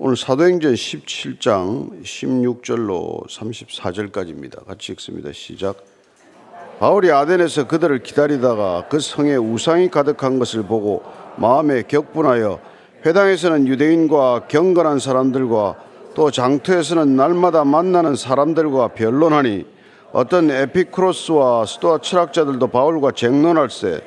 오늘 사도행전 17장 16절로 34절까지입니다. 같이 읽습니다. 시작. 바울이 아덴에서 그들을 기다리다가 그 성에 우상이 가득한 것을 보고 마음에 격분하여 회당에서는 유대인과 경건한 사람들과 또 장터에서는 날마다 만나는 사람들과 변론하니 어떤 에피크로스와 스토아 철학자들도 바울과 쟁론할세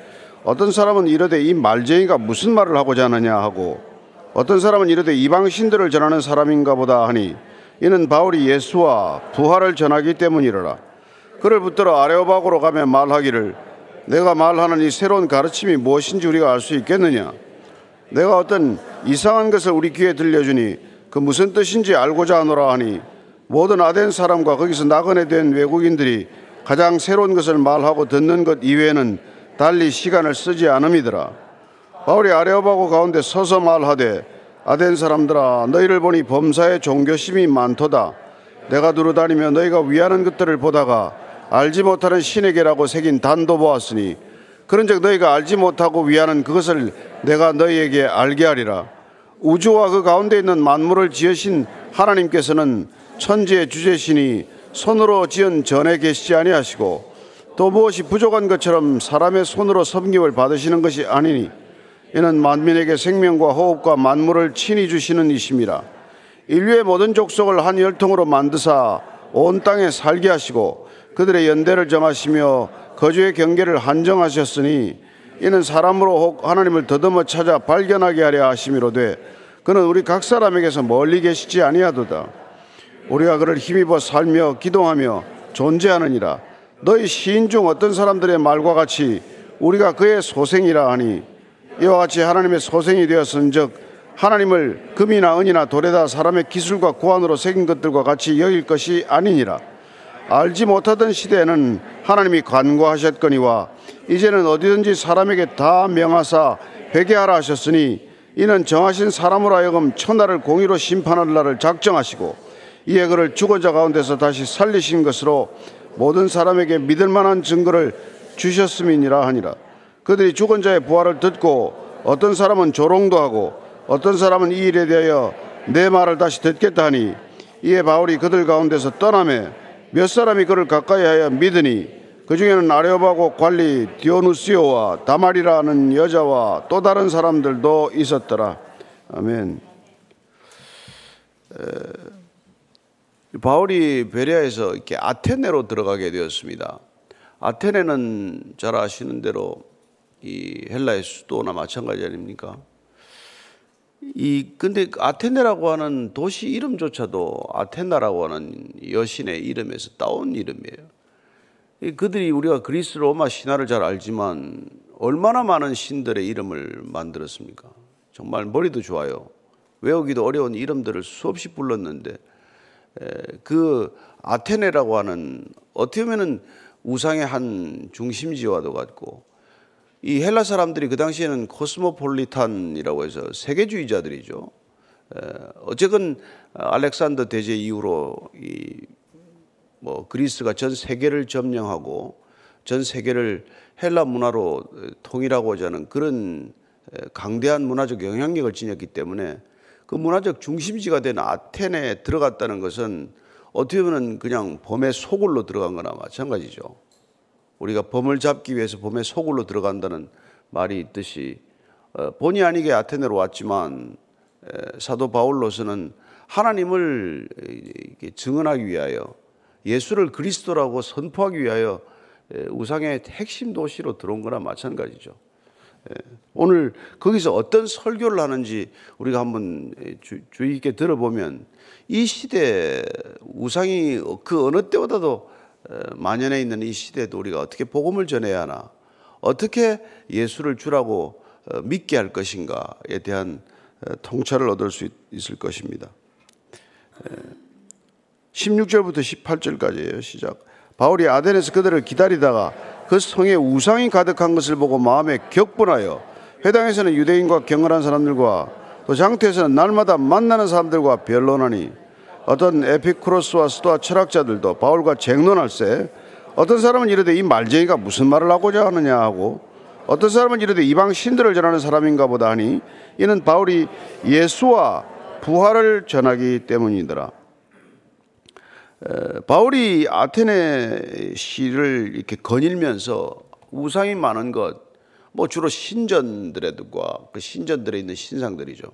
어떤 사람은 이르되 이 말쟁이가 무슨 말을 하고자 하느냐 하고 어떤 사람은 이르되 이방 신들을 전하는 사람인가 보다 하니 이는 바울이 예수와 부활을 전하기 때문이라. 그를 붙들어 아레오바고로 가며 말하기를 내가 말하는 이 새로운 가르침이 무엇인지 우리가 알 수 있겠느냐? 내가 어떤 이상한 것을 우리 귀에 들려주니 그 무슨 뜻인지 알고자 하노라 하니 모든 아덴 사람과 거기서 나그네 된 외국인들이 가장 새로운 것을 말하고 듣는 것 이외에는 달리 시간을 쓰지 않음이더라 바울이 아레오바고 가운데 서서 말하되 아덴 사람들아 너희를 보니 범사에 종교심이 많도다. 내가 두루다니며 너희가 위하는 것들을 보다가 알지 못하는 신에게라고 새긴 단도 보았으니 그런즉 너희가 알지 못하고 위하는 그것을 내가 너희에게 알게 하리라. 우주와 그 가운데 있는 만물을 지으신 하나님께서는 천지의 주제시니 손으로 지은 전에 계시지 아니하시고 또 무엇이 부족한 것처럼 사람의 손으로 섬김을 받으시는 것이 아니니 이는 만민에게 생명과 호흡과 만물을 친히 주시는 이심이라 인류의 모든 족속을 한 혈통으로 만드사 온 땅에 살게 하시고 그들의 연대를 정하시며 거주의 경계를 한정하셨으니 이는 사람으로 혹 하나님을 더듬어 찾아 발견하게 하려 하심이로되 그는 우리 각 사람에게서 멀리 계시지 아니하도다. 우리가 그를 힘입어 살며 기동하며 존재하느니라. 너희 시인 중 어떤 사람들의 말과 같이 우리가 그의 소생이라 하니 이와 같이 하나님의 소생이 되었은즉 하나님을 금이나 은이나 돌에다 사람의 기술과 고안으로 새긴 것들과 같이 여길 것이 아니니라. 알지 못하던 시대에는 하나님이 간과하셨거니와 이제는 어디든지 사람에게 다 명하사 회개하라 하셨으니 이는 정하신 사람으로 하여금 천하를 공의로 심판할 날을 작정하시고 이에 그를 죽은 자 가운데서 다시 살리신 것으로 모든 사람에게 믿을 만한 증거를 주셨음이니라 하니라 그들이 죽은 자의 부활을 듣고 어떤 사람은 조롱도 하고 어떤 사람은 이 일에 대하여 내 말을 다시 듣겠다 하니 이에 바울이 그들 가운데서 떠나매 몇 사람이 그를 가까이 하여 믿으니 그 중에는 아레오바고 관리 디오누시오와 다말이라는 여자와 또 다른 사람들도 있었더라. 아멘. 에, 바울이 베레아에서 이렇게 아테네로 들어가게 되었습니다. 아테네는 잘 아시는 대로 이 헬라의 수도나 마찬가지 아닙니까? 이 근데 아테네라고 하는 도시 이름조차도 아테나라고 하는 여신의 이름에서 따온 이름이에요. 그들이 우리가 그리스 로마 신화를 잘 알지만 얼마나 많은 신들의 이름을 만들었습니까? 정말 머리도 좋아요. 외우기도 어려운 이름들을 수없이 불렀는데 그 아테네라고 하는 어떻게 보면은 우상의 한 중심지와도 같고 이 헬라 사람들이 그 당시에는 코스모폴리탄이라고 해서 세계주의자들이죠. 어쨌건 알렉산더 대제 이후로 이 뭐 그리스가 전 세계를 점령하고 전 세계를 헬라 문화로 통일하고자 하는 그런 강대한 문화적 영향력을 지녔기 때문에 그 문화적 중심지가 된 아테네에 들어갔다는 것은 어떻게 보면 그냥 범의 소굴로 들어간 거나 마찬가지죠. 우리가 범을 잡기 위해서 범의 소굴로 들어간다는 말이 있듯이 어, 본의 아니게 아테네로 왔지만 사도 바울로서는 하나님을 증언하기 위하여 예수를 그리스도라고 선포하기 위하여 우상의 핵심 도시로 들어온 거나 마찬가지죠. 오늘 거기서 어떤 설교를 하는지 우리가 한번 주의 깊게 들어보면 이 시대 우상이 그 어느 때보다도 만연해 있는 이 시대도 우리가 어떻게 복음을 전해야 하나, 어떻게 예수를 주라고 어, 믿게 할 것인가에 대한 어, 통찰을 얻을 수 있을 것입니다. 16절부터 18절까지예요. 시작. 바울이 아덴에서 그들을 기다리다가 그 성에 우상이 가득한 것을 보고 마음에 격분하여 회당에서는 유대인과 경건한 사람들과 또 장터에서는 날마다 만나는 사람들과 변론하니 어떤 에피크로스와 스토아 철학자들도 바울과 쟁론할세 어떤 사람은 이르되 이 말쟁이가 무슨 말을 하고자 하느냐 하고 어떤 사람은 이르되 이방 신들을 전하는 사람인가 보다 하니 이는 바울이 예수와 부활을 전하기 때문이더라. 바울이 아테네 시를 이렇게 거닐면서 우상이 많은 것, 뭐 주로 신전들과 그 신전들에 있는 신상들이죠.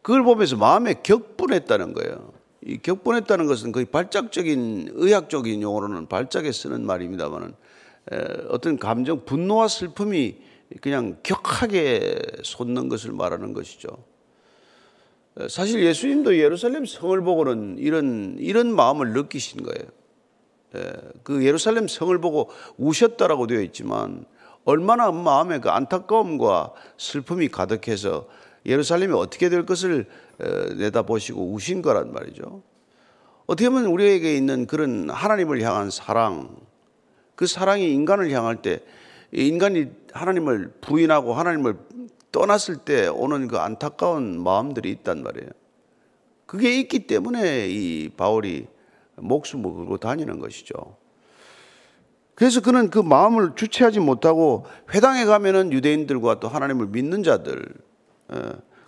그걸 보면서 마음에 격분했다는 거예요. 이 격분했다는 것은 거의 발작적인 의학적인 용어로는 발작에 쓰는 말입니다만은 어떤 감정, 분노와 슬픔이 그냥 격하게 솟는 것을 말하는 것이죠. 사실 예수님도 예루살렘 성을 보고는 이런 이런 마음을 느끼신 거예요. 그 예루살렘 성을 보고 우셨다라고 되어 있지만 얼마나 마음에 그 안타까움과 슬픔이 가득해서 예루살렘이 어떻게 될 것을 내다보시고 우신 거란 말이죠. 어떻게 보면 우리에게 있는 그런 하나님을 향한 사랑, 그 사랑이 인간을 향할 때 인간이 하나님을 부인하고 하나님을 떠났을 때 오는 그 안타까운 마음들이 있단 말이에요. 그게 있기 때문에 이 바울이 목숨을 걸고 다니는 것이죠. 그래서 그는 그 마음을 주체하지 못하고 회당에 가면은 유대인들과 또 하나님을 믿는 자들,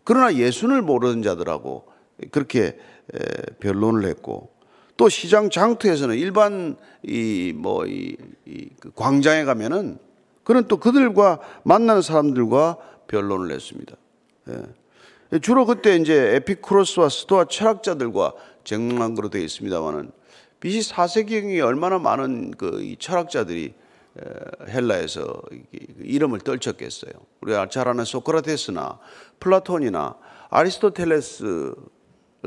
그러나 예수를 모르는 자들하고 그렇게 변론을 했고 또 시장 장터에서는 일반 이 뭐이 그 광장에 가면은 그는 또 그들과 만나는 사람들과 변론을 했습니다. 예. 주로 그때 이제 에피쿠로스와 스토아 철학자들과 쟁론한 거로 되어 있습니다만은 BC 4세기경에 얼마나 많은 그 철학자들이 헬라에서 이름을 떨쳤겠어요. 우리가 잘 아는 소크라테스나 플라톤이나 아리스토텔레스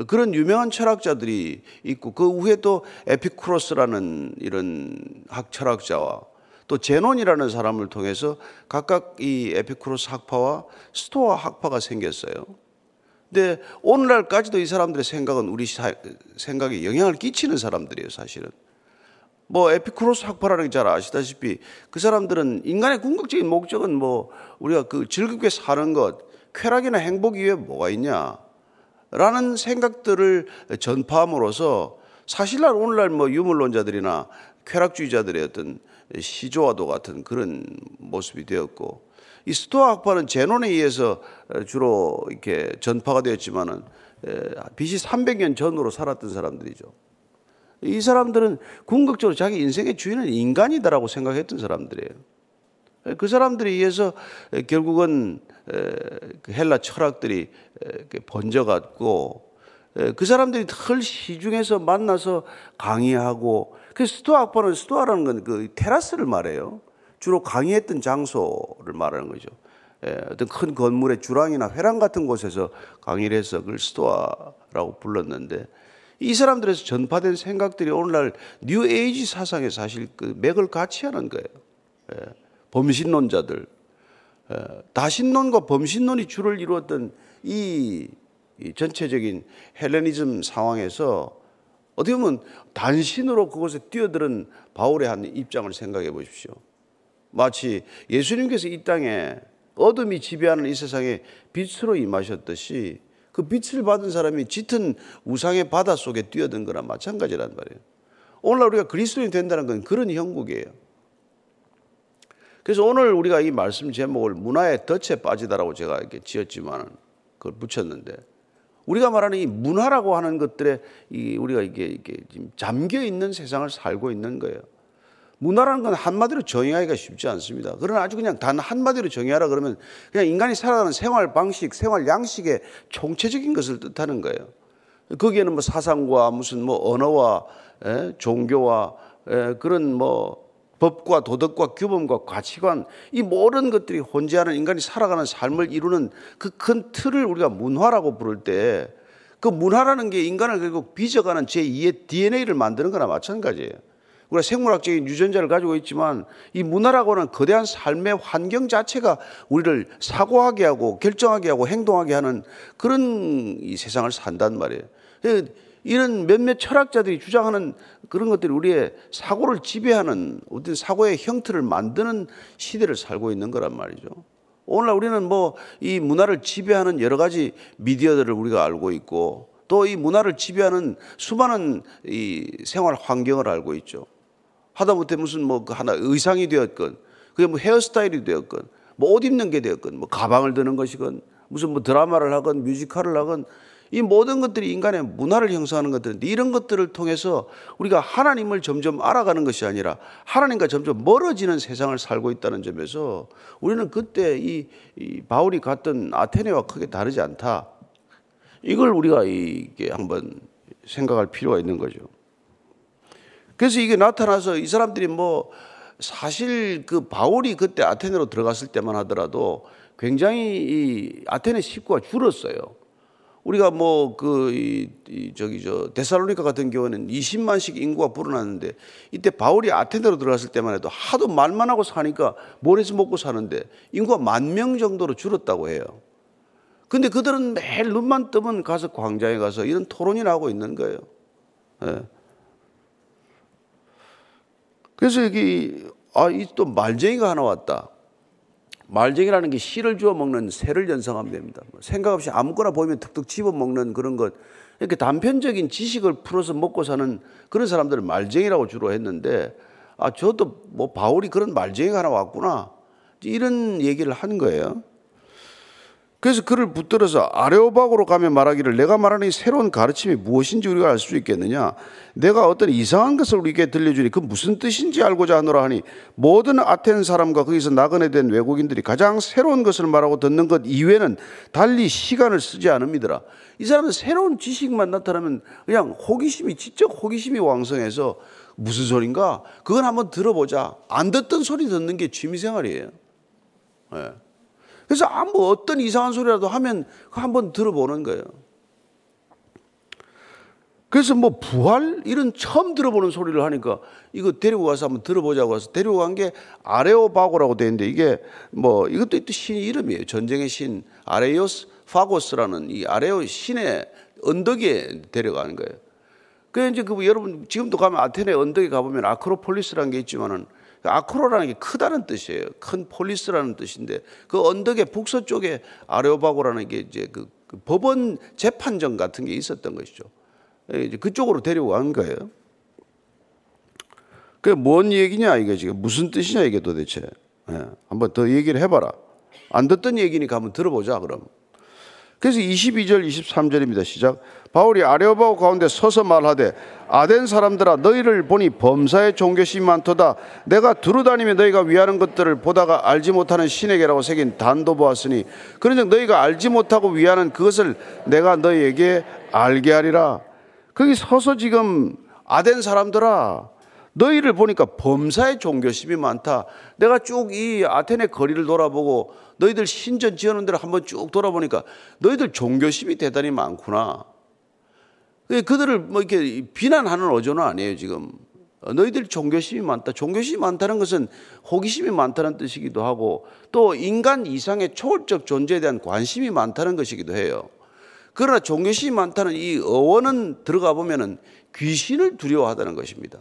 그런 유명한 철학자들이 있고 그 후에 또 에피쿠로스라는 이런 학 철학자와 또 제논이라는 사람을 통해서 각각 이 에피쿠로스 학파와 스토아 학파가 생겼어요. 근데 오늘날까지도 이 사람들의 생각은 우리 생각에 영향을 끼치는 사람들이에요, 사실은. 뭐 에피쿠로스 학파라는 게 잘 아시다시피 그 사람들은 인간의 궁극적인 목적은 뭐 우리가 그 즐겁게 사는 것, 쾌락이나 행복 이외에 뭐가 있냐? 라는 생각들을 전파함으로써 사실날 오늘날 뭐 유물론자들이나 쾌락주의자들의 어떤 시조와도 같은 그런 모습이 되었고 이 스토아 학파는 제논에 의해서 주로 이렇게 전파가 되었지만은 BC 300년 전으로 살았던 사람들이죠. 이 사람들은 궁극적으로 자기 인생의 주인은 인간이다라고 생각했던 사람들이에요. 그 사람들에 의해서 결국은 그 헬라 철학들이 번져갔고 그 사람들이 털 시중에서 만나서 강의하고 그 스토아 학파는 스토아라는 건 그 테라스를 말해요. 주로 강의했던 장소를 말하는 거죠. 어떤 큰 건물의 주랑이나 회랑 같은 곳에서 강의를 해서 그걸 스토아라고 불렀는데 이 사람들에서 전파된 생각들이 오늘날 뉴 에이지 사상에 사실 그 맥을 같이 하는 거예요. 범신론자들, 다신론과 범신론이 주를 이루었던 이 전체적인 헬레니즘 상황에서 어떻게 보면 단신으로 그곳에 뛰어드는 바울의 한 입장을 생각해 보십시오. 마치 예수님께서 이 땅에 어둠이 지배하는 이 세상에 빛으로 임하셨듯이 그 빛을 받은 사람이 짙은 우상의 바다 속에 뛰어든 거나 마찬가지란 말이에요. 오늘날 우리가 그리스도인이 된다는 건 그런 형국이에요. 그래서 오늘 우리가 이 말씀 제목을 문화의 덫에 빠지다라고 제가 이렇게 지었지만 그걸 붙였는데 우리가 말하는 이 문화라고 하는 것들에 이 우리가 이게, 이게 지금 잠겨 있는 세상을 살고 있는 거예요. 문화라는 건 한마디로 정의하기가 쉽지 않습니다. 그러나 아주 그냥 단 한마디로 정의하라 그러면 그냥 인간이 살아가는 생활 방식, 생활 양식의 총체적인 것을 뜻하는 거예요. 거기에는 뭐 사상과 무슨 뭐 언어와 에, 예, 종교와 에, 예, 그런 뭐 법과 도덕과 규범과 가치관 이 모든 것들이 혼재하는 인간이 살아가는 삶을 이루는 그 큰 틀을 우리가 문화라고 부를 때 그 문화라는 게 인간을 결국 빚어가는 제2의 DNA를 만드는 거나 마찬가지예요. 우리가 생물학적인 유전자를 가지고 있지만 이 문화라고는 거대한 삶의 환경 자체가 우리를 사고하게 하고 결정하게 하고 행동하게 하는 그런 이 세상을 산단 말이에요. 이런 몇몇 철학자들이 주장하는 그런 것들이 우리의 사고를 지배하는 어떤 사고의 형태를 만드는 시대를 살고 있는 거란 말이죠. 오늘날 우리는 뭐 이 문화를 지배하는 여러 가지 미디어들을 우리가 알고 있고 또 이 문화를 지배하는 수많은 이 생활 환경을 알고 있죠. 하다못해 무슨 뭐그 하나 의상이 되었건 그게 뭐 헤어스타일이 되었건 뭐 옷 입는 게 되었건 뭐 가방을 드는 것이건 무슨 뭐 드라마를 하건 뮤지컬을 하건 이 모든 것들이 인간의 문화를 형성하는 것들인데 이런 것들을 통해서 우리가 하나님을 점점 알아가는 것이 아니라 하나님과 점점 멀어지는 세상을 살고 있다는 점에서 우리는 그때 이, 이 바울이 갔던 아테네와 크게 다르지 않다. 이걸 우리가 이게 한번 생각할 필요가 있는 거죠. 그래서 이게 나타나서 이 사람들이 뭐 사실 그 바울이 그때 아테네로 들어갔을 때만 하더라도 굉장히 이 아테네 식구가 줄었어요. 우리가 뭐그 이, 이 저기 저 데살로니카 같은 경우는 20만씩 인구가 불어났는데 이때 바울이 아테네로 들어갔을 때만 해도 하도 말만 하고 사니까 뭘 해서 먹고 사는데 인구가 만 명 정도로 줄었다고 해요. 근데 그들은 매일 눈만 뜨면 가서 광장에 가서 이런 토론이나 하고 있는 거예요. 예. 그래서 여기 아, 이 또 말쟁이가 하나 왔다. 말쟁이라는 게 씨를 주워 먹는 새를 연상하면 됩니다. 뭐 생각 없이 아무거나 보이면 툭툭 집어 먹는 그런 것. 이렇게 단편적인 지식을 풀어서 먹고 사는 그런 사람들을 말쟁이라고 주로 했는데 아, 저도 뭐 바울이 그런 말쟁이가 하나 왔구나. 이런 얘기를 하는 거예요. 그래서 그를 붙들어서 아레오박으로 가면 말하기를 내가 말하는 이 새로운 가르침이 무엇인지 우리가 알 수 있겠느냐? 내가 어떤 이상한 것을 우리에게 들려주니 그 무슨 뜻인지 알고자 하노라 하니 모든 아텐 사람과 거기서 나그네 된 외국인들이 가장 새로운 것을 말하고 듣는 것 이외에는 달리 시간을 쓰지 않음이더라. 이 사람은 새로운 지식만 나타나면 그냥 호기심이 지적 호기심이 왕성해서 무슨 소린가? 그건 한번 들어보자. 안 듣던 소리 듣는 게 취미 생활이에요. 네. 그래서 아무 어떤 이상한 소리라도 하면 한번 들어보는 거예요. 그래서 뭐 부활 이런 처음 들어보는 소리를 하니까 이거 데리고 가서 한번 들어보자고 해서 데리고 간 게 아레오바고라고 되어 있는데 이게 뭐 이것도 신 이름이에요. 전쟁의 신 아레오스 파고스라는 이 아레오 신의 언덕에 데려가는 거예요. 그래 이제 그 여러분 지금도 가면 아테네 언덕에 가보면 아크로폴리스라는 게 있지만은 그 아크로라는 게 크다는 뜻이에요. 큰 폴리스라는 뜻인데 그 언덕의 북서쪽에 아레오바고라는 게 이제 그, 그 법원 재판정 같은 게 있었던 것이죠. 예, 이제 그쪽으로 데리고 간 거예요. 그게 뭔 얘기냐 이게 지금 무슨 뜻이냐 이게 도대체. 예, 한번 더 얘기를 해봐라. 안 듣던 얘기니까 한번 들어보자 그럼. 그래서 22절 23절입니다. 시작. 바울이 아레오바고 가운데 서서 말하되 아덴 사람들아 너희를 보니 범사의 종교심이 많도다 내가 두루다니며 너희가 위하는 것들을 보다가 알지 못하는 신에게라고 새긴 단도 보았으니 그런즉 너희가 알지 못하고 위하는 그것을 내가 너희에게 알게 하리라 거기 서서 지금 아덴 사람들아 너희를 보니까 범사의 종교심이 많다. 내가 쭉 이 아테네 거리를 돌아보고 너희들 신전 지어놓은 데를 한번 쭉 돌아보니까 너희들 종교심이 대단히 많구나. 그들을 뭐 이렇게 비난하는 어조는 아니에요, 지금. 너희들 종교심이 많다. 종교심이 많다는 것은 호기심이 많다는 뜻이기도 하고 또 인간 이상의 초월적 존재에 대한 관심이 많다는 것이기도 해요. 그러나 종교심이 많다는 이 어원은 들어가 보면은 귀신을 두려워하다는 것입니다.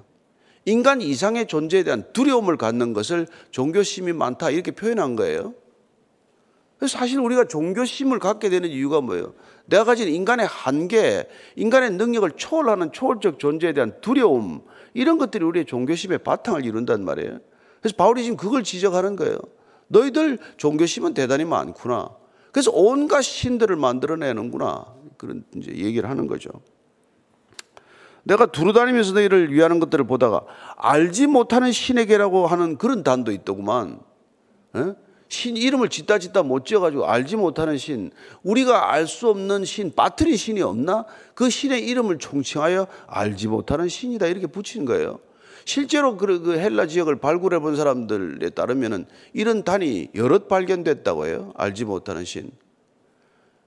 인간 이상의 존재에 대한 두려움을 갖는 것을 종교심이 많다 이렇게 표현한 거예요. 사실 우리가 종교심을 갖게 되는 이유가 뭐예요? 내가 가진 인간의 한계, 인간의 능력을 초월하는 초월적 존재에 대한 두려움, 이런 것들이 우리의 종교심의 바탕을 이룬단 말이에요. 그래서 바울이 지금 그걸 지적하는 거예요. 너희들 종교심은 대단히 많구나. 그래서 온갖 신들을 만들어내는구나. 그런 이제 얘기를 하는 거죠. 내가 두루다니면서 너희를 위하는 것들을 보다가 알지 못하는 신에게라고 하는 그런 단도 있더구만. 에? 신 이름을 짓다 짓다 못 지어가지고 알지 못하는 신, 우리가 알 수 없는 신, 빠트린 신이 없나? 그 신의 이름을 총칭하여 알지 못하는 신이다 이렇게 붙인 거예요. 실제로 그 헬라 지역을 발굴해 본 사람들에 따르면은 이런 단이 여럿 발견됐다고 해요. 알지 못하는 신.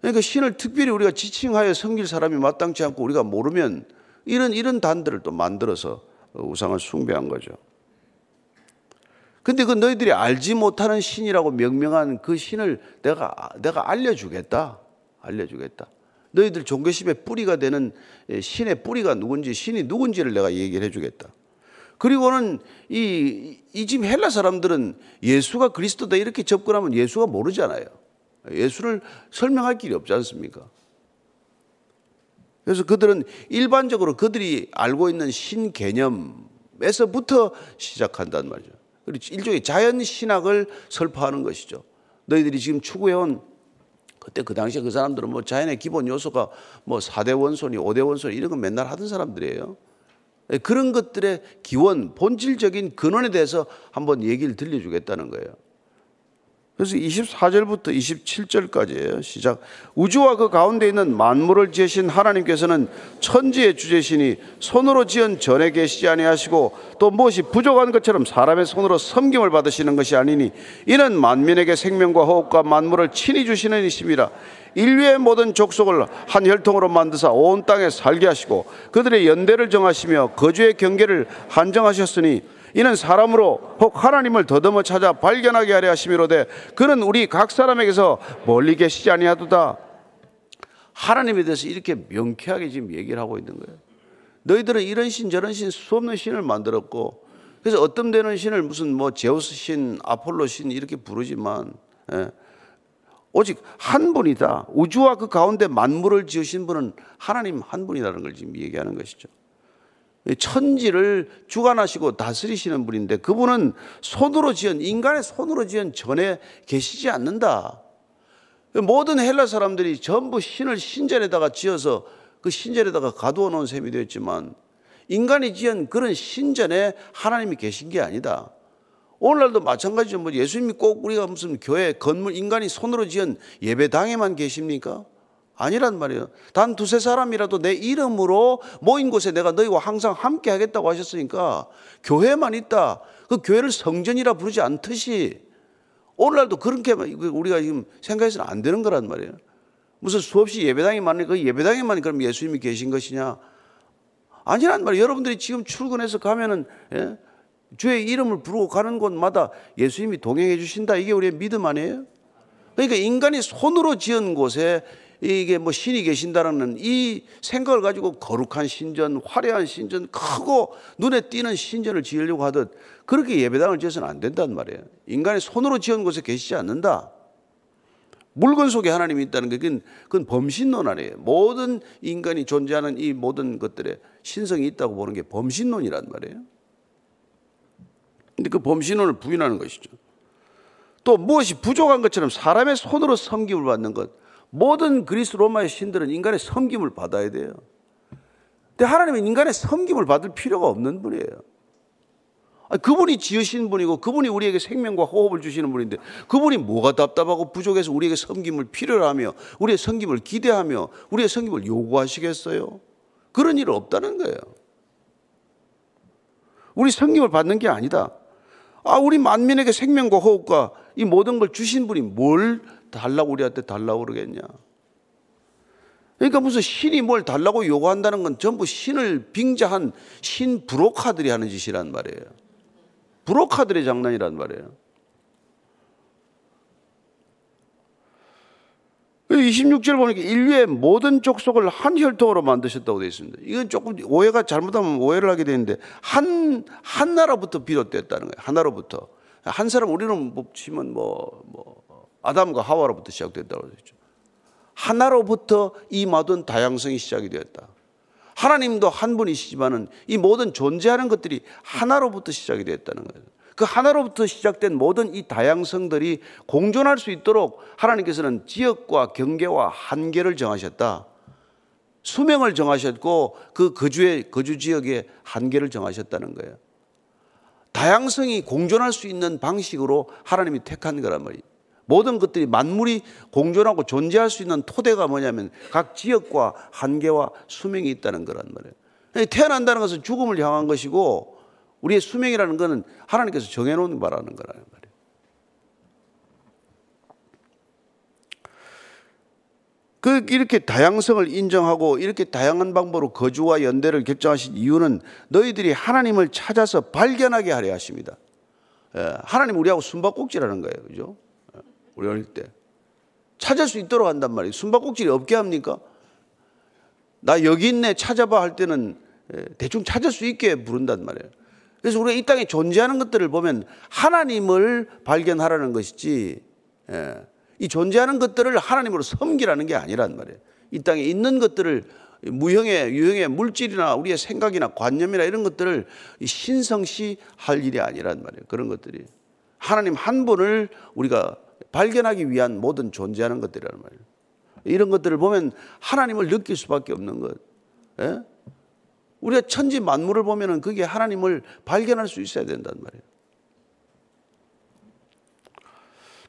그러니까 신을 특별히 우리가 지칭하여 섬길 사람이 마땅치 않고 우리가 모르면 이런 이런 단들을 또 만들어서 우상을 숭배한 거죠. 근데 그 너희들이 알지 못하는 신이라고 명명한 그 신을 내가 내가 알려주겠다. 알려주겠다. 너희들 종교심의 뿌리가 되는 신의 뿌리가 누군지 신이 누군지를 내가 얘기를 해주겠다. 그리고는 이, 이 지금 헬라 사람들은 예수가 그리스도다 이렇게 접근하면 예수가 모르잖아요. 예수를 설명할 길이 없지 않습니까? 그래서 그들은 일반적으로 그들이 알고 있는 신 개념에서부터 시작한단 말이죠. 일종의 자연 신학을 설파하는 것이죠. 너희들이 지금 추구해온 그때 그 당시에 그 사람들은 뭐 자연의 기본 요소가 뭐 4대 원소니 5대 원소니 이런 거 맨날 하던 사람들이에요. 예, 그런 것들의 기원, 본질적인 근원에 대해서 한번 얘기를 들려주겠다는 거예요. 그래서 24절부터 27절까지예요. 시작. 우주와 그 가운데 있는 만물을 지으신 하나님께서는 천지의 주제시니 손으로 지은 전에 계시지 아니하시고 또 무엇이 부족한 것처럼 사람의 손으로 섬김을 받으시는 것이 아니니 이는 만민에게 생명과 호흡과 만물을 친히 주시는 이심이라. 인류의 모든 족속을 한 혈통으로 만드사 온 땅에 살게 하시고 그들의 연대를 정하시며 거주의 경계를 한정하셨으니 이는 사람으로 혹 하나님을 더듬어 찾아 발견하게 하려 하심이로되 그는 우리 각 사람에게서 멀리 계시지 아니하도다. 하나님에 대해서 이렇게 명쾌하게 지금 얘기를 하고 있는 거예요. 너희들은 이런 신 저런 신 수없는 신을 만들었고 그래서 어떤 데는 신을 무슨 뭐 제우스 신, 아폴로 신 이렇게 부르지만 예. 오직 한 분이다. 우주와 그 가운데 만물을 지으신 분은 하나님 한 분이라는 걸 지금 얘기하는 것이죠. 천지를 주관하시고 다스리시는 분인데 그분은 손으로 지은 인간의 손으로 지은 전에 계시지 않는다. 모든 헬라 사람들이 전부 신을 신전에다가 지어서 그 신전에다가 가두어 놓은 셈이 되었지만 인간이 지은 그런 신전에 하나님이 계신 게 아니다. 오늘날도 마찬가지죠. 뭐 예수님이 꼭 우리가 무슨 교회 건물 인간이 손으로 지은 예배당에만 계십니까? 아니란 말이에요. 단 두세 사람이라도 내 이름으로 모인 곳에 내가 너희와 항상 함께 하겠다고 하셨으니까 교회만 있다. 그 교회를 성전이라 부르지 않듯이 오늘날도 그렇게 우리가 지금 생각해서는 안 되는 거란 말이에요. 무슨 수없이 예배당이 많으니까 그 예배당에만 그럼 예수님이 계신 것이냐? 아니란 말이에요. 여러분들이 지금 출근해서 가면은 예? 주의 이름을 부르고 가는 곳마다 예수님이 동행해 주신다. 이게 우리의 믿음 아니에요? 그러니까 인간이 손으로 지은 곳에 이게 뭐 신이 계신다라는 이 생각을 가지고 거룩한 신전, 화려한 신전, 크고 눈에 띄는 신전을 지으려고 하듯 그렇게 예배당을 지어서는 안 된단 말이에요. 인간의 손으로 지은 곳에 계시지 않는다. 물건 속에 하나님이 있다는 게 그건, 그건 범신론 아니에요. 모든 인간이 존재하는 이 모든 것들에 신성이 있다고 보는 게 범신론이란 말이에요. 근데 그 범신론을 부인하는 것이죠. 또 무엇이 부족한 것처럼 사람의 손으로 섬김을 받는 것. 모든 그리스 로마의 신들은 인간의 섬김을 받아야 돼요. 근데 하나님은 인간의 섬김을 받을 필요가 없는 분이에요. 그분이 지으신 분이고 그분이 우리에게 생명과 호흡을 주시는 분인데 그분이 뭐가 답답하고 부족해서 우리에게 섬김을 필요로 하며 우리의 섬김을 기대하며 우리의 섬김을 요구하시겠어요? 그런 일 없다는 거예요. 우리 섬김을 받는 게 아니다. 아, 우리 만민에게 생명과 호흡과 이 모든 걸 주신 분이 뭘 달라고 우리한테 달라고 그러겠냐. 그러니까 무슨 신이 뭘 달라고 요구한다는 건 전부 신을 빙자한 신 브로카들이 하는 짓이란 말이에요. 브로카들의 장난이란 말이에요. 26절 보니까 인류의 모든 족속을 한 혈통으로 만드셨다고 되어 있습니다. 이건 조금 오해가 잘못하면 오해를 하게 되는데 한, 한 나라부터 비롯됐다는 거예요. 하나로부터. 한 사람 우리는 뭐 치면 뭐, 뭐 아담과 하와로부터 시작됐다고 그랬죠. 하나로부터 이 모든 다양성이 시작이 되었다. 하나님도 한 분이시지만은 이 모든 존재하는 것들이 하나로부터 시작이 되었다는 거예요. 그 하나로부터 시작된 모든 이 다양성들이 공존할 수 있도록 하나님께서는 지역과 경계와 한계를 정하셨다. 수명을 정하셨고 그 거주의 거주 지역의 한계를 정하셨다는 거예요. 다양성이 공존할 수 있는 방식으로 하나님이 택한 거란 말이에요. 모든 것들이 만물이 공존하고 존재할 수 있는 토대가 뭐냐면 각 지역과 한계와 수명이 있다는 거란 말이에요. 태어난다는 것은 죽음을 향한 것이고 우리의 수명이라는 것은 하나님께서 정해놓은 바라는 거라는 말이에요. 그 이렇게 다양성을 인정하고 이렇게 다양한 방법으로 거주와 연대를 결정하신 이유는 너희들이 하나님을 찾아서 발견하게 하려 하십니다. 예, 하나님 우리하고 숨바꼭질하는 거예요, 그죠? 우리 어릴 때. 찾을 수 있도록 한단 말이에요. 숨바꼭질이 없게 합니까? 나 여기 있네 찾아봐 할 때는 예, 대충 찾을 수 있게 부른단 말이에요. 그래서 우리가 이 땅에 존재하는 것들을 보면 하나님을 발견하라는 것이지, 예, 이 존재하는 것들을 하나님으로 섬기라는 게 아니란 말이에요. 이 땅에 있는 것들을 무형의, 유형의 물질이나 우리의 생각이나 관념이나 이런 것들을 신성시 할 일이 아니란 말이에요. 그런 것들이. 하나님 한 분을 우리가 발견하기 위한 모든 존재하는 것들이란 말이에요. 이런 것들을 보면 하나님을 느낄 수밖에 없는 것. 예? 우리가 천지 만물을 보면은 그게 하나님을 발견할 수 있어야 된단 말이에요.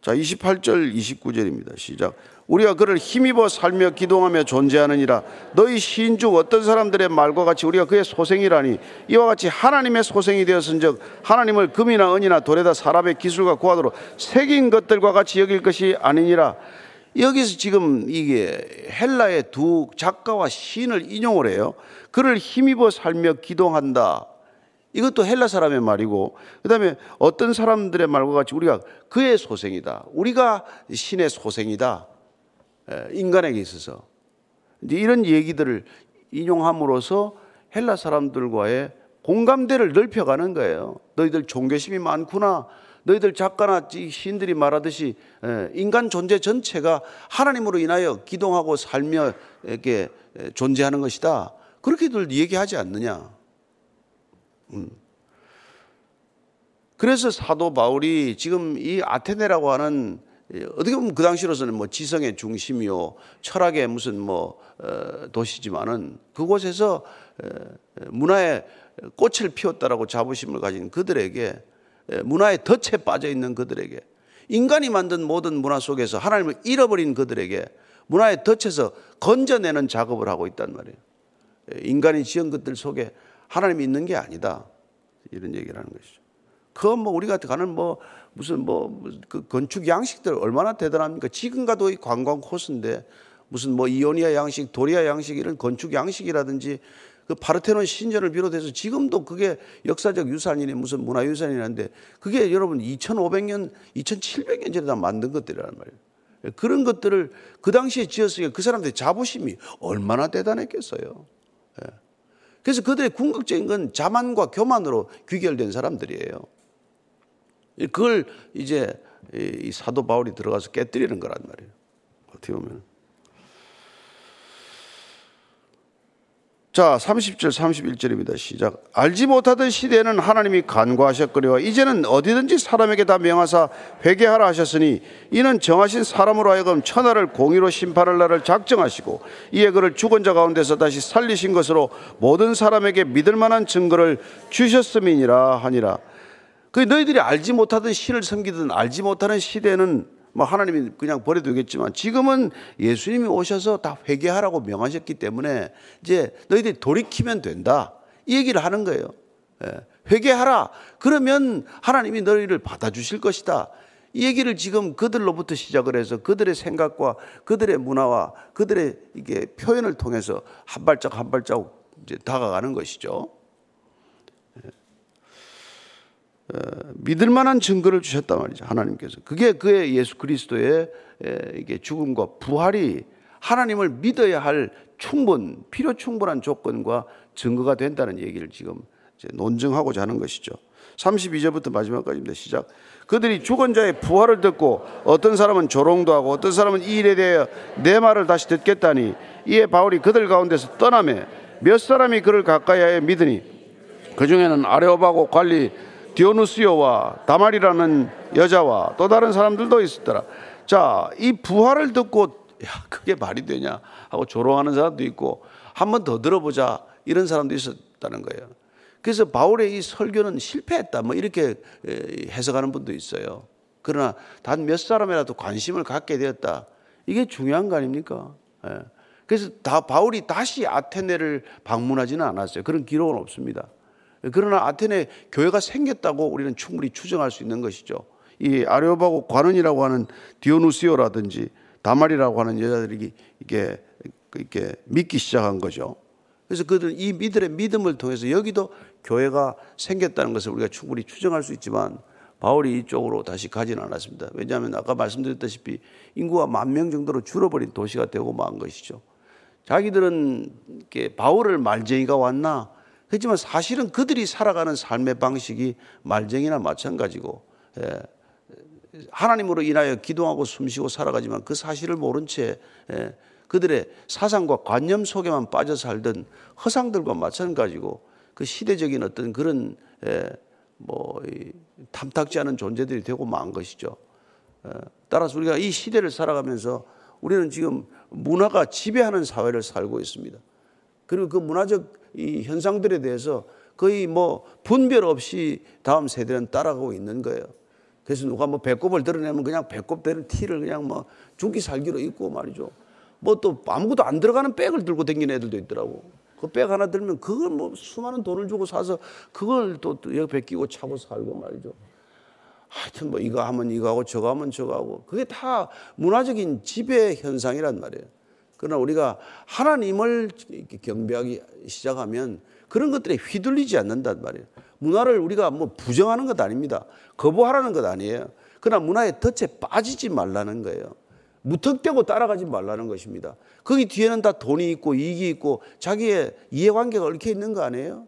자, 28절 29절입니다. 시작. 우리가 그를 힘입어 살며 기동하며 존재하느니라. 너희 시인 중 어떤 사람들의 말과 같이 우리가 그의 소생이라니. 이와 같이 하나님의 소생이 되었은즉 하나님을 금이나 은이나 돌에다 사람의 기술과 고하도록 새긴 것들과 같이 여길 것이 아니니라. 여기서 지금 이게 헬라의 두 작가와 시인을 인용을 해요. 그를 힘입어 살며 기동한다. 이것도 헬라 사람의 말이고 그다음에 어떤 사람들의 말과 같이 우리가 그의 소생이다. 우리가 신의 소생이다 인간에게 있어서 이런 얘기들을 인용함으로써 헬라 사람들과의 공감대를 넓혀가는 거예요. 너희들 종교심이 많구나. 너희들 작가나 시인들이 말하듯이 인간 존재 전체가 하나님으로 인하여 기동하고 살며 이렇게 존재하는 것이다. 그렇게들 얘기하지 않느냐. 음. 그래서 사도 바울이 지금 이 아테네라고 하는 예, 어떻게 보면 그 당시로서는 뭐 지성의 중심이요 철학의 무슨 뭐 어, 도시지만은 그곳에서 문화의 꽃을 피웠다라고 자부심을 가진 그들에게 문화의 덫에 빠져 있는 그들에게 인간이 만든 모든 문화 속에서 하나님을 잃어버린 그들에게 문화의 덫에서 건져내는 작업을 하고 있단 말이에요. 인간이 지은 것들 속에 하나님이 있는 게 아니다. 이런 얘기를 하는 것이죠. 그건 뭐 우리가 가는 뭐 무슨 뭐 그 건축 양식들 얼마나 대단합니까? 지금 가도 이 관광 코스인데 무슨 뭐 이오니아 양식, 도리아 양식 이런 건축 양식이라든지 그 파르테논 신전을 비롯해서 지금도 그게 역사적 유산이네 무슨 문화유산이라는데 그게 여러분 2500년, 2700년 전에 다 만든 것들이란 말이에요. 그런 것들을 그 당시에 지었으니까 그 사람들의 자부심이 얼마나 대단했겠어요. 예. 그래서 그들의 궁극적인 건 자만과 교만으로 귀결된 사람들이에요. 그걸 이제 이 사도 바울이 들어가서 깨뜨리는 거란 말이에요. 어떻게 보면. 자, 30절, 31절입니다. 시작. 알지 못하던 시대에는 하나님이 간과하셨거니와 이제는 어디든지 사람에게 다 명하사 회개하라 하셨으니 이는 정하신 사람으로 하여금 천하를 공의로 심판할 날을 작정하시고 이에 그를 죽은 자 가운데서 다시 살리신 것으로 모든 사람에게 믿을 만한 증거를 주셨음이니라 하니라. 그 너희들이 알지 못하던 신을 섬기든 알지 못하는 시대는 뭐 하나님이 그냥 버려두겠지만 지금은 예수님이 오셔서 다 회개하라고 명하셨기 때문에 이제 너희들이 돌이키면 된다. 이 얘기를 하는 거예요. 예. 회개하라. 그러면 하나님이 너희를 받아주실 것이다. 이 얘기를 지금 그들로부터 시작을 해서 그들의 생각과 그들의 문화와 그들의 이게 표현을 통해서 한 발짝 한 발짝 이제 다가가는 것이죠. 어, 믿을 만한 증거를 주셨단 말이죠. 하나님께서. 그게 그의 예수 그리스도의 이게 죽음과 부활이 하나님을 믿어야 할 충분, 필요 충분한 조건과 증거가 된다는 얘기를 지금 논증하고자 하는 것이죠. 32절부터 마지막까지입니다. 시작. 그들이 죽은 자의 부활을 듣고 어떤 사람은 조롱도 하고 어떤 사람은 이 일에 대해 내 말을 다시 듣겠다니 이에 바울이 그들 가운데서 떠나매 몇 사람이 그를 가까이하여 믿으니 그 중에는 아레오바고 관리 디오누스요와 다말이라는 여자와 또 다른 사람들도 있었더라. 자, 이 부활을 듣고 야, 그게 말이 되냐 하고 조롱하는 사람도 있고 한 번 더 들어보자 이런 사람도 있었다는 거예요. 그래서 바울의 이 설교는 실패했다 뭐 이렇게 해석하는 분도 있어요. 그러나 단 몇 사람이라도 관심을 갖게 되었다. 이게 중요한 거 아닙니까? 예. 그래서 다 바울이 다시 아테네를 방문하지는 않았어요. 그런 기록은 없습니다. 그러나 아테네 교회가 생겼다고 우리는 충분히 추정할 수 있는 것이죠. 이 아레오바고 관원이라고 하는 디오누시오라든지 다말이라고 하는 여자들이 이게 이렇게 믿기 시작한 거죠. 그래서 그들 이 이들의 믿음을 통해서 여기도 교회가 생겼다는 것을 우리가 충분히 추정할 수 있지만 바울이 이쪽으로 다시 가지는 않았습니다. 왜냐하면 아까 말씀드렸다시피 인구가 만 명 정도로 줄어버린 도시가 되고 만 것이죠. 자기들은 이렇게 바울을 말쟁이가 왔나 그렇지만 사실은 그들이 살아가는 삶의 방식이 말쟁이나 마찬가지고 예, 하나님으로 인하여 기도하고 숨쉬고 살아가지만 그 사실을 모른 채 예, 그들의 사상과 관념 속에만 빠져 살던 허상들과 마찬가지고 그 시대적인 어떤 그런 예, 뭐 탐탁지 않은 존재들이 되고 만 것이죠. 따라서 우리가 이 시대를 살아가면서 우리는 지금 문화가 지배하는 사회를 살고 있습니다. 그리고 그 문화적 이 현상들에 대해서 거의 뭐 분별 없이 다음 세대는 따라가고 있는 거예요. 그래서 누가 뭐 배꼽을 드러내면 그냥 배꼽 되는 티를 그냥 뭐 죽기 살기로 입고 말이죠. 뭐 또 아무것도 안 들어가는 백을 들고 다니는 애들도 있더라고. 그 백 하나 들면 그걸 뭐 수많은 돈을 주고 사서 그걸 또 옆에 끼고 차고 살고 말이죠. 하여튼 뭐 이거 하면 이거 하고 저거 하면 저거 하고 그게 다 문화적인 지배 현상이란 말이에요. 그러나 우리가 하나님을 경배하기 시작하면 그런 것들에 휘둘리지 않는단 말이에요. 문화를 우리가 뭐 부정하는 것 아닙니다. 거부하라는 것 아니에요. 그러나 문화의 덫에 빠지지 말라는 거예요. 무턱대고 따라가지 말라는 것입니다. 거기 뒤에는 다 돈이 있고 이익이 있고 자기의 이해관계가 얽혀 있는 거 아니에요?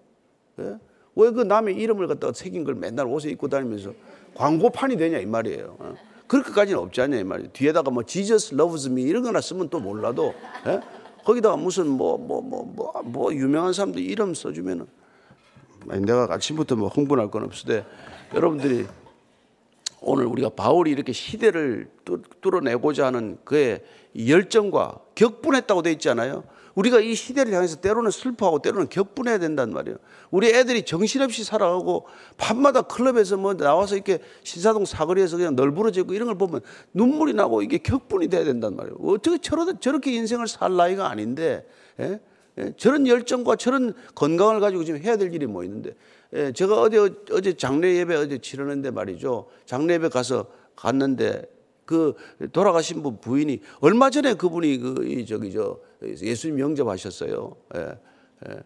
예? 왜그 남의 이름을 갖다가 새긴 걸 맨날 옷에 입고 다니면서 광고판이 되냐 이 말이에요. 어? 그렇게까지는 없지 않냐 이 말이에요. 뒤에다가 뭐 Jesus loves me 이런 거나 쓰면 또 몰라도 예? 거기다가 무슨 뭐 뭐 뭐 뭐 뭐 유명한 사람들 이름 써주면은 내가 아침부터 뭐 흥분할 건 없으되 여러분들이 오늘 우리가 바울이 이렇게 시대를 뚫어내고자 하는 그의 열정과 격분했다고 돼 있잖아요. 우리가 이 시대를 향해서 때로는 슬퍼하고 때로는 격분해야 된단 말이에요. 우리 애들이 정신없이 살아가고 밤마다 클럽에서 뭐 나와서 이렇게 신사동 사거리에서 그냥 널브러지고 이런 걸 보면 눈물이 나고 이게 격분이 돼야 된단 말이에요. 어떻게 저렇게 인생을 살 나이가 아닌데 예? 예? 저런 열정과 저런 건강을 가지고 지금 해야 될 일이 뭐 있는데 예, 제가 어제 어제 장례 예배 어제 치르는데 말이죠. 장례 예배 가서 갔는데 그 돌아가신 분 부인이 얼마 전에 그분이 그 저기 저 예수님 영접하셨어요. 예, 예.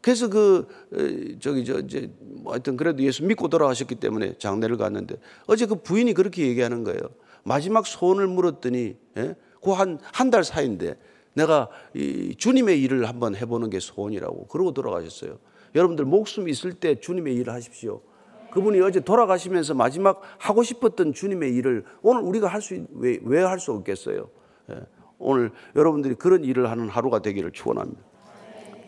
그래서 그 저기 저 이제 뭐 하여튼 그래도 예수 믿고 돌아가셨기 때문에 장례를 갔는데 어제 그 부인이 그렇게 얘기하는 거예요. 마지막 소원을 물었더니 예? 그한 한 달 사이인데 내가 이 주님의 일을 한번 해보는 게 소원이라고 그러고 돌아가셨어요. 여러분들 목숨 있을 때 주님의 일을 하십시오. 그분이 어제 돌아가시면서 마지막 하고 싶었던 주님의 일을 오늘 우리가 할 수, 왜, 왜 할 수 없겠어요? 예. 오늘 여러분들이 그런 일을 하는 하루가 되기를 축원합니다.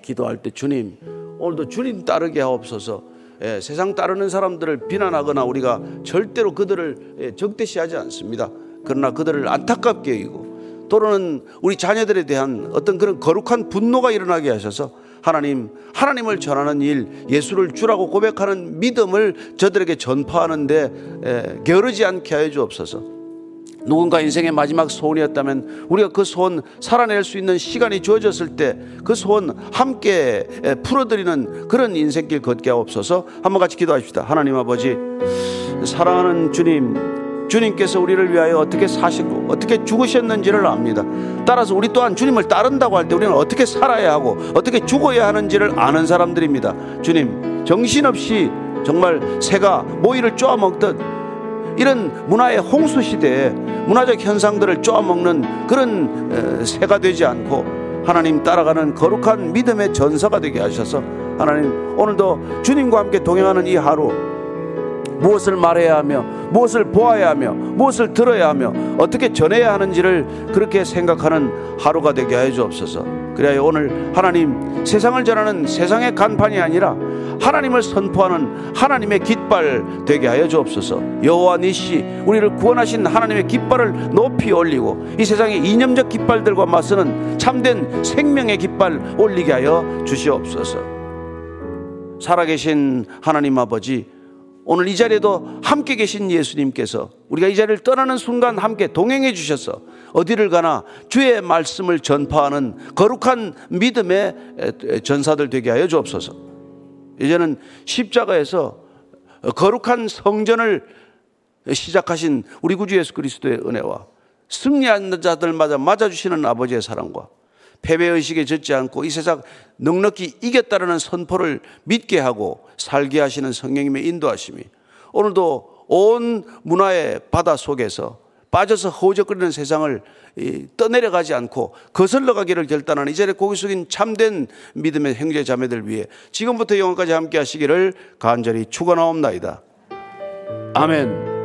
기도할 때 주님, 오늘도 주님 따르게 하옵소서. 예, 세상 따르는 사람들을 비난하거나 우리가 절대로 그들을 예, 적대시하지 않습니다. 그러나 그들을 안타깝게 여기고 또는 우리 자녀들에 대한 어떤 그런 거룩한 분노가 일어나게 하셔서 하나님, 하나님을 전하는 일, 예수를 주라고 고백하는 믿음을 저들에게 전파하는데 게으르지 않게 하여 주옵소서. 누군가 인생의 마지막 소원이었다면 우리가 그 소원 살아낼 수 있는 시간이 주어졌을 때 그 소원 함께 풀어드리는 그런 인생길 걷게 하옵소서 한번 같이 기도하십시다. 하나님 아버지, 사랑하는 주님, 주님께서 우리를 위하여 어떻게 사시고 어떻게 죽으셨는지를 압니다. 따라서 우리 또한 주님을 따른다고 할 때 우리는 어떻게 살아야 하고 어떻게 죽어야 하는지를 아는 사람들입니다. 주님, 정신없이 정말 새가 모이를 쪼아먹듯 이런 문화의 홍수 시대에 문화적 현상들을 쪼아먹는 그런 새가 되지 않고 하나님 따라가는 거룩한 믿음의 전사가 되게 하셔서 하나님 오늘도 주님과 함께 동행하는 이 하루 무엇을 말해야 하며 무엇을 보아야 하며 무엇을 들어야 하며 어떻게 전해야 하는지를 그렇게 생각하는 하루가 되게 하여 주옵소서. 그래야 오늘 하나님 세상을 전하는 세상의 간판이 아니라 하나님을 선포하는 하나님의 깃발 되게 하여 주옵소서. 여호와 니시 우리를 구원하신 하나님의 깃발을 높이 올리고 이 세상의 이념적 깃발들과 맞서는 참된 생명의 깃발 올리게 하여 주시옵소서. 살아계신 하나님 아버지 오늘 이 자리에도 함께 계신 예수님께서 우리가 이 자리를 떠나는 순간 함께 동행해 주셔서 어디를 가나 주의 말씀을 전파하는 거룩한 믿음의 전사들 되게 하여 주옵소서. 이제는 십자가에서 거룩한 성전을 시작하신 우리 구주 예수 그리스도의 은혜와 승리한 자들마다 맞아주시는 아버지의 사랑과 패배의식에 젖지 않고 이 세상 넉넉히 이겼다라는 선포를 믿게 하고 살게 하시는 성령님의 인도하심이 오늘도 온 문화의 바다 속에서 빠져서 허우적거리는 세상을 떠내려가지 않고 거슬러 가기를 결단하는 이 자리에 고기 숙인 참된 믿음의 형제 자매들 위해 지금부터 영원까지 함께 하시기를 간절히 축원하옵나이다. 아멘.